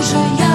就是要。